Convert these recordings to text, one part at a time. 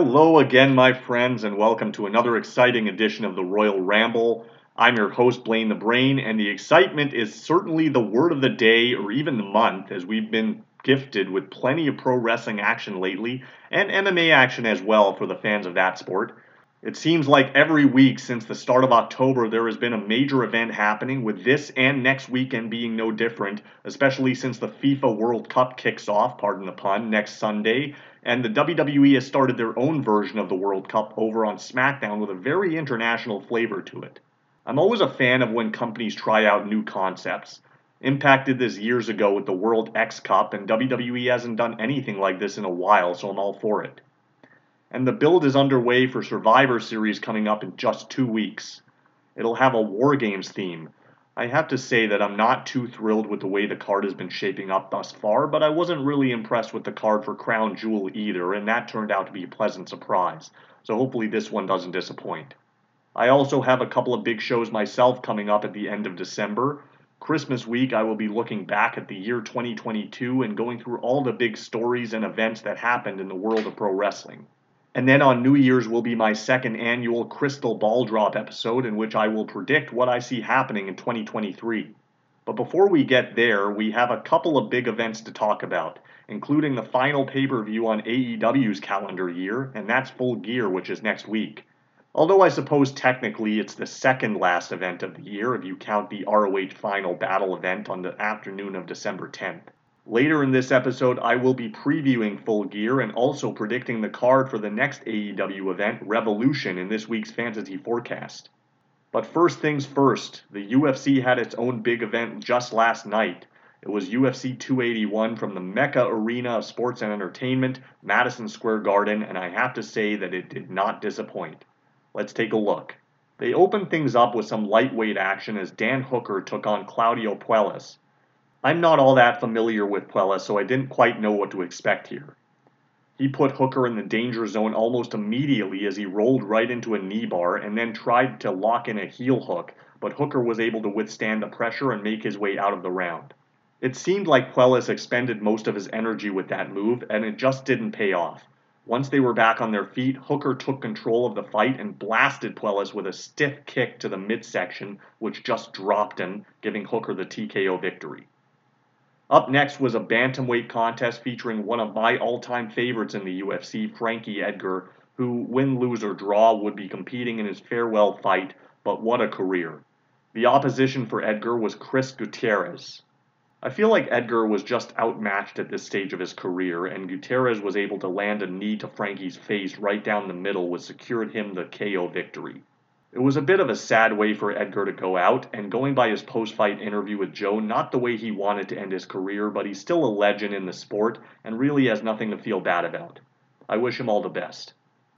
Hello again, my friends, and welcome to another exciting edition of the Royal Ramble. I'm your host, Blaine the Brain, and the excitement is certainly the word of the day or even the month, as we've been gifted with plenty of pro wrestling action lately and MMA action as well for the fans of that sport. It seems like every week since the start of October there has been a major event happening, with this and next weekend being no different, especially since the FIFA World Cup kicks off, pardon the pun, next Sunday, and the WWE has started their own version of the World Cup over on SmackDown with a very international flavor to it. I'm always a fan of when companies try out new concepts. Impact did this years ago with the World X Cup, and WWE hasn't done anything like this in a while, so I'm all for it and the build is underway for Survivor Series coming up in just two weeks. It'll have a War Games theme. I have to say that I'm not too thrilled with the way the card has been shaping up thus far, but I wasn't really impressed with the card for Crown Jewel either, and that turned out to be a pleasant surprise, so hopefully this one doesn't disappoint. I also have a couple of big shows myself coming up at the end of December. Christmas week, I will be looking back at the year 2022 and going through all the big stories and events that happened in the world of pro wrestling. And then on New Year's will be my second annual Crystal Ball Drop episode, in which I will predict what I see happening in 2023. But before we get there, we have a couple of big events to talk about, including the final pay per view on AEW's calendar year, and that's Full Gear, which is next week. Although I suppose technically it's the second last event of the year if you count the ROH Final Battle event on the afternoon of December 10th. Later in this episode, I will be previewing Full Gear and also predicting the card for the next AEW event, Revolution, in this week's Fantasy Forecast. But first things first, the UFC had its own big event just last night. It was UFC 281 from the Mecca Arena of Sports and Entertainment, Madison Square Garden, and I have to say that it did not disappoint. Let's take a look. They opened things up with some lightweight action as Dan Hooker took on Claudio Puelles. I'm not all that familiar with Puelles, so I didn't quite know what to expect here. He put Hooker in the danger zone almost immediately as he rolled right into a knee bar and then tried to lock in a heel hook, but Hooker was able to withstand the pressure and make his way out of the round. It seemed like Puelles expended most of his energy with that move, and it just didn't pay off. Once they were back on their feet, Hooker took control of the fight and blasted Puelles with a stiff kick to the midsection, which just dropped him, giving Hooker the TKO victory. Up next was a bantamweight contest featuring one of my all time favorites in the UFC, Frankie Edgar, who, win, lose, or draw, would be competing in his farewell fight, but what a career. The opposition for Edgar was Chris Gutierrez. I feel like Edgar was just outmatched at this stage of his career, and Gutierrez was able to land a knee to Frankie's face right down the middle, which secured him the KO victory. It was a bit of a sad way for Edgar to go out, and going by his post fight interview with Joe, not the way he wanted to end his career, but he's still a legend in the sport and really has nothing to feel bad about. I wish him all the best.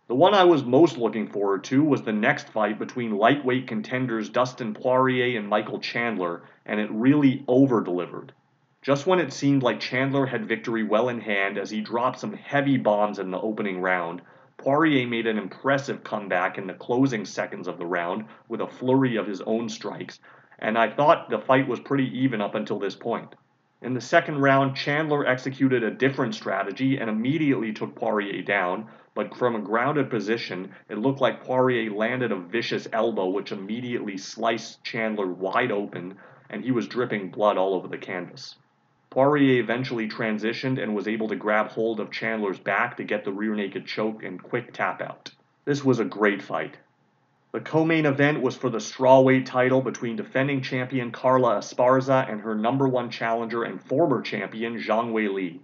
The one I was most looking forward to was the next fight between lightweight contenders Dustin Poirier and Michael Chandler, and it really over delivered. Just when it seemed like Chandler had victory well in hand as he dropped some heavy bombs in the opening round, Poirier made an impressive comeback in the closing seconds of the round with a flurry of his own strikes, and I thought the fight was pretty even up until this point. In the second round, Chandler executed a different strategy and immediately took Poirier down, but from a grounded position, it looked like Poirier landed a vicious elbow which immediately sliced Chandler wide open, and he was dripping blood all over the canvas. Poirier eventually transitioned and was able to grab hold of Chandler's back to get the rear naked choke and quick tap out. This was a great fight. The co-main event was for the strawweight title between defending champion Carla Esparza and her number one challenger and former champion Zhang Weili.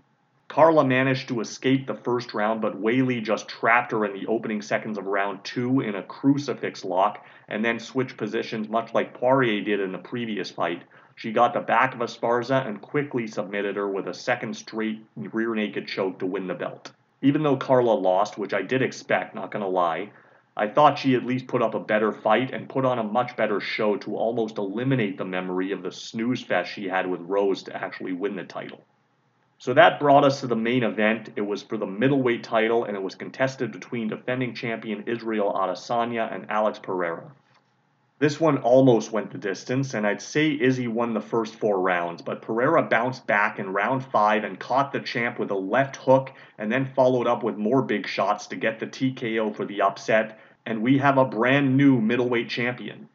Carla managed to escape the first round, but Weili just trapped her in the opening seconds of round two in a crucifix lock and then switched positions much like Poirier did in the previous fight, she got the back of Esparza and quickly submitted her with a second straight rear naked choke to win the belt. Even though Carla lost, which I did expect, not gonna lie, I thought she at least put up a better fight and put on a much better show to almost eliminate the memory of the snooze fest she had with Rose to actually win the title. So that brought us to the main event. It was for the middleweight title and it was contested between defending champion Israel Adesanya and Alex Pereira. This one almost went the distance, and I'd say Izzy won the first four rounds, but Pereira bounced back in round five and caught the champ with a left hook and then followed up with more big shots to get the TKO for the upset, and we have a brand new middleweight champion.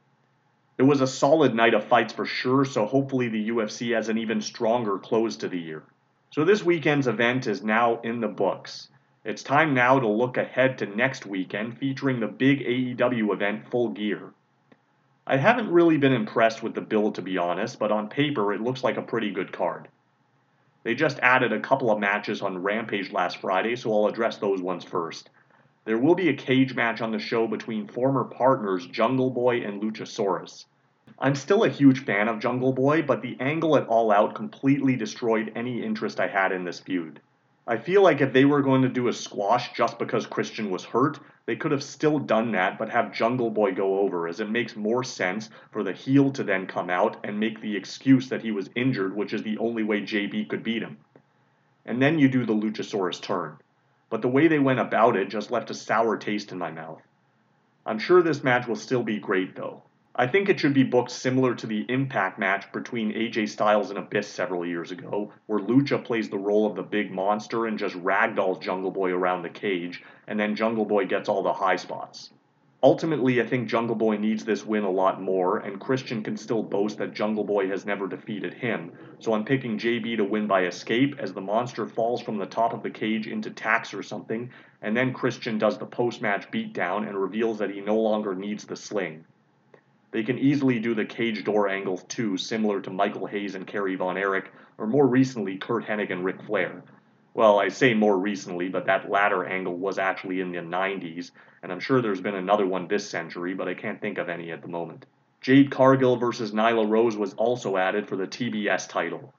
It was a solid night of fights for sure, so hopefully the UFC has an even stronger close to the year. So this weekend's event is now in the books. It's time now to look ahead to next weekend featuring the big AEW event Full Gear. I haven't really been impressed with the build to be honest, but on paper it looks like a pretty good card. They just added a couple of matches on Rampage last Friday, so I'll address those ones first. There will be a cage match on the show between former partners Jungle Boy and Luchasaurus. I'm still a huge fan of Jungle Boy, but the angle at All Out completely destroyed any interest I had in this feud. I feel like if they were going to do a squash just because Christian was hurt, they could have still done that but have Jungle Boy go over, as it makes more sense for the heel to then come out and make the excuse that he was injured, which is the only way JB could beat him. And then you do the Luchasaurus turn. But the way they went about it just left a sour taste in my mouth. I'm sure this match will still be great though. I think it should be booked similar to the Impact match between AJ Styles and Abyss several years ago, where Lucha plays the role of the big monster and just ragdolls Jungle Boy around the cage, and then Jungle Boy gets all the high spots. Ultimately, I think Jungle Boy needs this win a lot more, and Christian can still boast that Jungle Boy has never defeated him, so I'm picking JB to win by escape as the monster falls from the top of the cage into Tax or something, and then Christian does the post match beatdown and reveals that he no longer needs the sling. They can easily do the cage door angles too, similar to Michael Hayes and Kerry Von Erich, or more recently Curt Hennig and Ric Flair. Well, I say more recently, but that latter angle was actually in the 90s, and I'm sure there's been another one this century, but I can't think of any at the moment. Jade Cargill versus Nyla Rose was also added for the TBS title.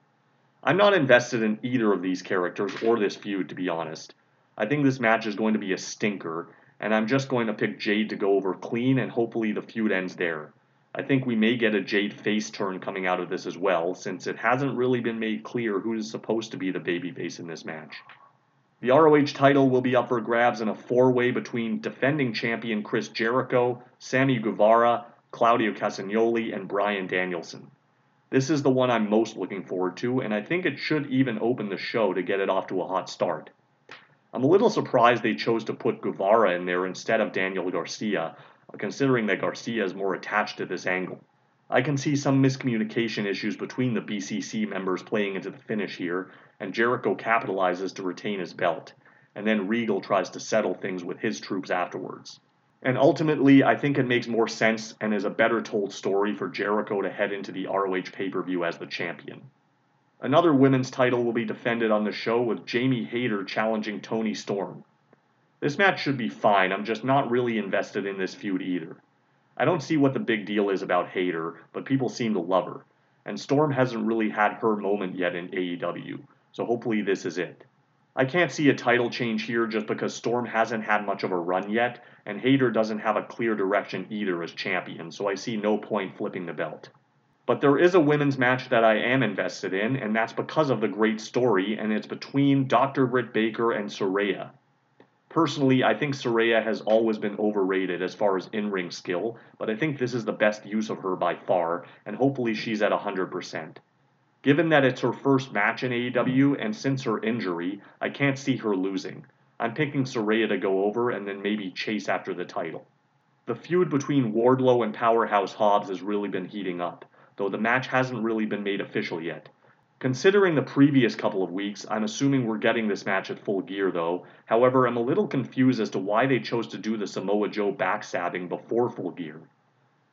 I'm not invested in either of these characters or this feud, to be honest. I think this match is going to be a stinker, and I'm just going to pick Jade to go over clean, and hopefully the feud ends there. I think we may get a Jade face turn coming out of this as well, since it hasn't really been made clear who is supposed to be the babyface in this match. The ROH title will be up for grabs in a four way between defending champion Chris Jericho, Sammy Guevara, Claudio Castagnoli, and Bryan Danielson. This is the one I'm most looking forward to, and I think it should even open the show to get it off to a hot start. I'm a little surprised they chose to put Guevara in there instead of Daniel Garcia, considering that Garcia is more attached to this angle. I can see some miscommunication issues between the BCC members playing into the finish here, and Jericho capitalizes to retain his belt, and then Regal tries to settle things with his troops afterwards. And ultimately, I think it makes more sense and is a better told story for Jericho to head into the ROH pay per view as the champion. Another women's title will be defended on the show with Jamie Hayter challenging Toni Storm. This match should be fine. I'm just not really invested in this feud either. I don't see what the big deal is about Hayter, but people seem to love her. And Storm hasn't really had her moment yet in AEW, so hopefully this is it. I can't see a title change here just because Storm hasn't had much of a run yet, and Hayter doesn't have a clear direction either as champion, so I see no point flipping the belt. But there is a women's match that I am invested in, and that's because of the great story, and it's between Dr. Britt Baker and Saraya. Personally, I think Saraya has always been overrated as far as in ring skill, but I think this is the best use of her by far, and hopefully she's at 100%. Given that it's her first match in AEW, and since her injury, I can't see her losing. I'm picking Saraya to go over and then maybe chase after the title. The feud between Wardlow and Powerhouse Hobbs has really been heating up, though the match hasn't really been made official yet. Considering the previous couple of weeks, I'm assuming we're getting this match at full gear though. However, I'm a little confused as to why they chose to do the Samoa Joe backstabbing before full gear.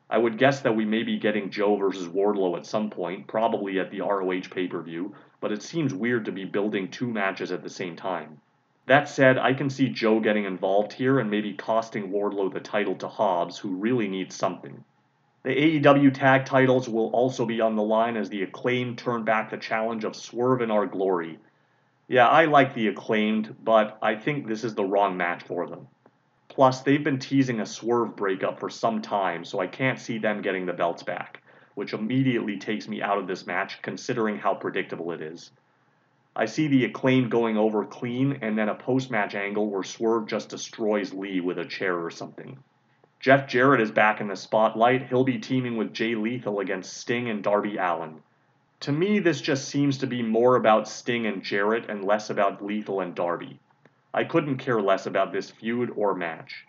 I would guess that we may be getting Joe versus Wardlow at some point, probably at the ROH pay per view, but it seems weird to be building two matches at the same time. That said, I can see Joe getting involved here and maybe costing Wardlow the title to Hobbs, who really needs something. The AEW tag titles will also be on the line as the acclaimed turn back the challenge of Swerve in Our Glory. Yeah, I like the acclaimed, but I think this is the wrong match for them. Plus, they've been teasing a Swerve breakup for some time, so I can't see them getting the belts back, which immediately takes me out of this match considering how predictable it is. I see the acclaimed going over clean and then a post match angle where Swerve just destroys Lee with a chair or something. Jeff Jarrett is back in the spotlight. He'll be teaming with Jay Lethal against Sting and Darby Allin. To me, this just seems to be more about Sting and Jarrett and less about Lethal and Darby. I couldn't care less about this feud or match.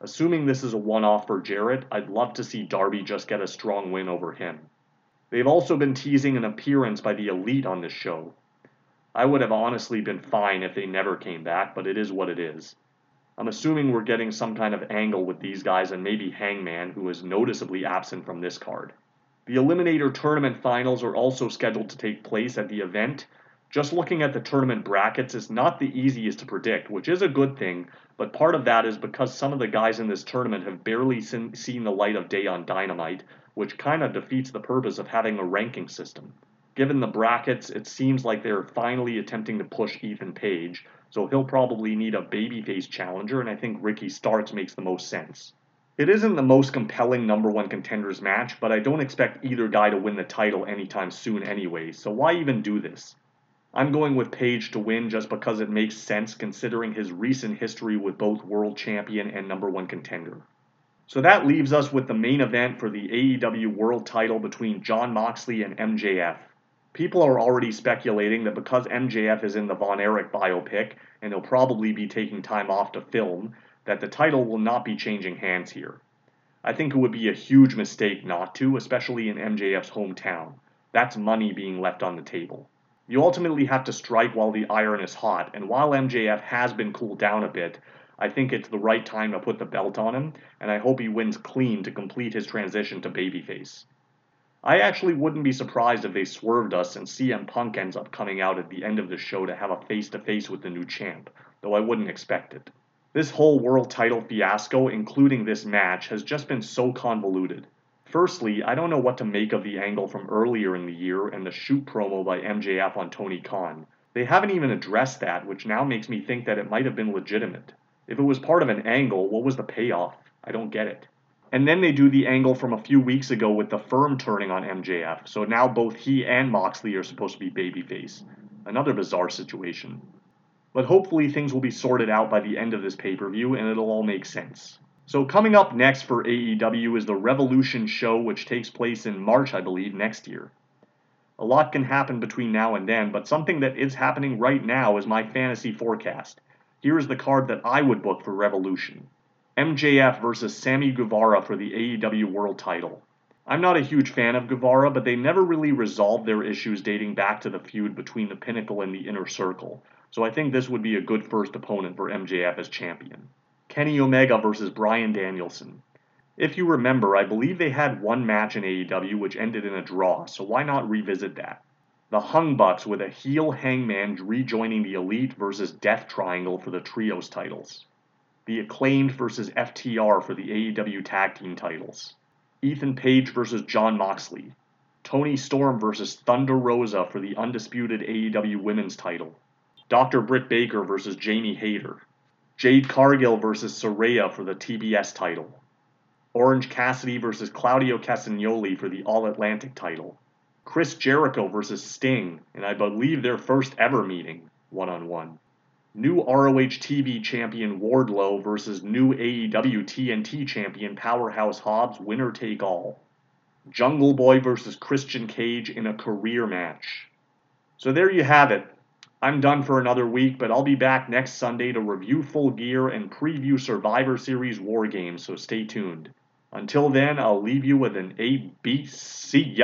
Assuming this is a one off for Jarrett, I'd love to see Darby just get a strong win over him. They've also been teasing an appearance by the Elite on this show. I would have honestly been fine if they never came back, but it is what it is. I'm assuming we're getting some kind of angle with these guys and maybe Hangman, who is noticeably absent from this card. The Eliminator Tournament finals are also scheduled to take place at the event. Just looking at the tournament brackets is not the easiest to predict, which is a good thing, but part of that is because some of the guys in this tournament have barely seen the light of day on Dynamite, which kind of defeats the purpose of having a ranking system. Given the brackets, it seems like they're finally attempting to push Ethan Page, so he'll probably need a babyface challenger, and I think Ricky Starks makes the most sense. It isn't the most compelling number one contenders match, but I don't expect either guy to win the title anytime soon anyway, so why even do this? I'm going with Page to win just because it makes sense considering his recent history with both world champion and number one contender. So that leaves us with the main event for the AEW world title between Jon Moxley and MJF. People are already speculating that because MJF is in the Von Erich biopic and he'll probably be taking time off to film, that the title will not be changing hands here. I think it would be a huge mistake not to, especially in MJF's hometown. That's money being left on the table. You ultimately have to strike while the iron is hot, and while MJF has been cooled down a bit, I think it's the right time to put the belt on him, and I hope he wins clean to complete his transition to babyface. I actually wouldn't be surprised if they swerved us and CM Punk ends up coming out at the end of the show to have a face to face with the new champ, though I wouldn't expect it. This whole world title fiasco, including this match, has just been so convoluted. Firstly, I don't know what to make of the angle from earlier in the year and the shoot promo by MJF on Tony Khan. They haven't even addressed that, which now makes me think that it might have been legitimate. If it was part of an angle, what was the payoff? I don't get it. And then they do the angle from a few weeks ago with the firm turning on MJF. So now both he and Moxley are supposed to be babyface. Another bizarre situation. But hopefully things will be sorted out by the end of this pay per view and it'll all make sense. So, coming up next for AEW is the Revolution show, which takes place in March, I believe, next year. A lot can happen between now and then, but something that is happening right now is my fantasy forecast. Here is the card that I would book for Revolution. MJF versus Sammy Guevara for the AEW World title. I'm not a huge fan of Guevara, but they never really resolved their issues dating back to the feud between the Pinnacle and the Inner Circle, so I think this would be a good first opponent for MJF as champion. Kenny Omega versus Bryan Danielson. If you remember, I believe they had one match in AEW which ended in a draw, so why not revisit that? The Young Bucks with a heel hangman rejoining the Elite versus Death Triangle for the Trios titles the acclaimed versus FTR for the AEW tag team titles, Ethan Page versus Jon Moxley, Toni Storm versus Thunder Rosa for the undisputed AEW women's title, Dr. Britt Baker versus Jamie Hayter, Jade Cargill versus Saraya for the TBS title, Orange Cassidy versus Claudio Castagnoli for the All Atlantic title, Chris Jericho versus Sting, and I believe their first ever meeting, one on one. New ROH TV champion Wardlow versus new AEW TNT champion Powerhouse Hobbs, winner take all. Jungle Boy versus Christian Cage in a career match. So there you have it. I'm done for another week, but I'll be back next Sunday to review Full Gear and preview Survivor Series War Games, so stay tuned. Until then, I'll leave you with an ABC.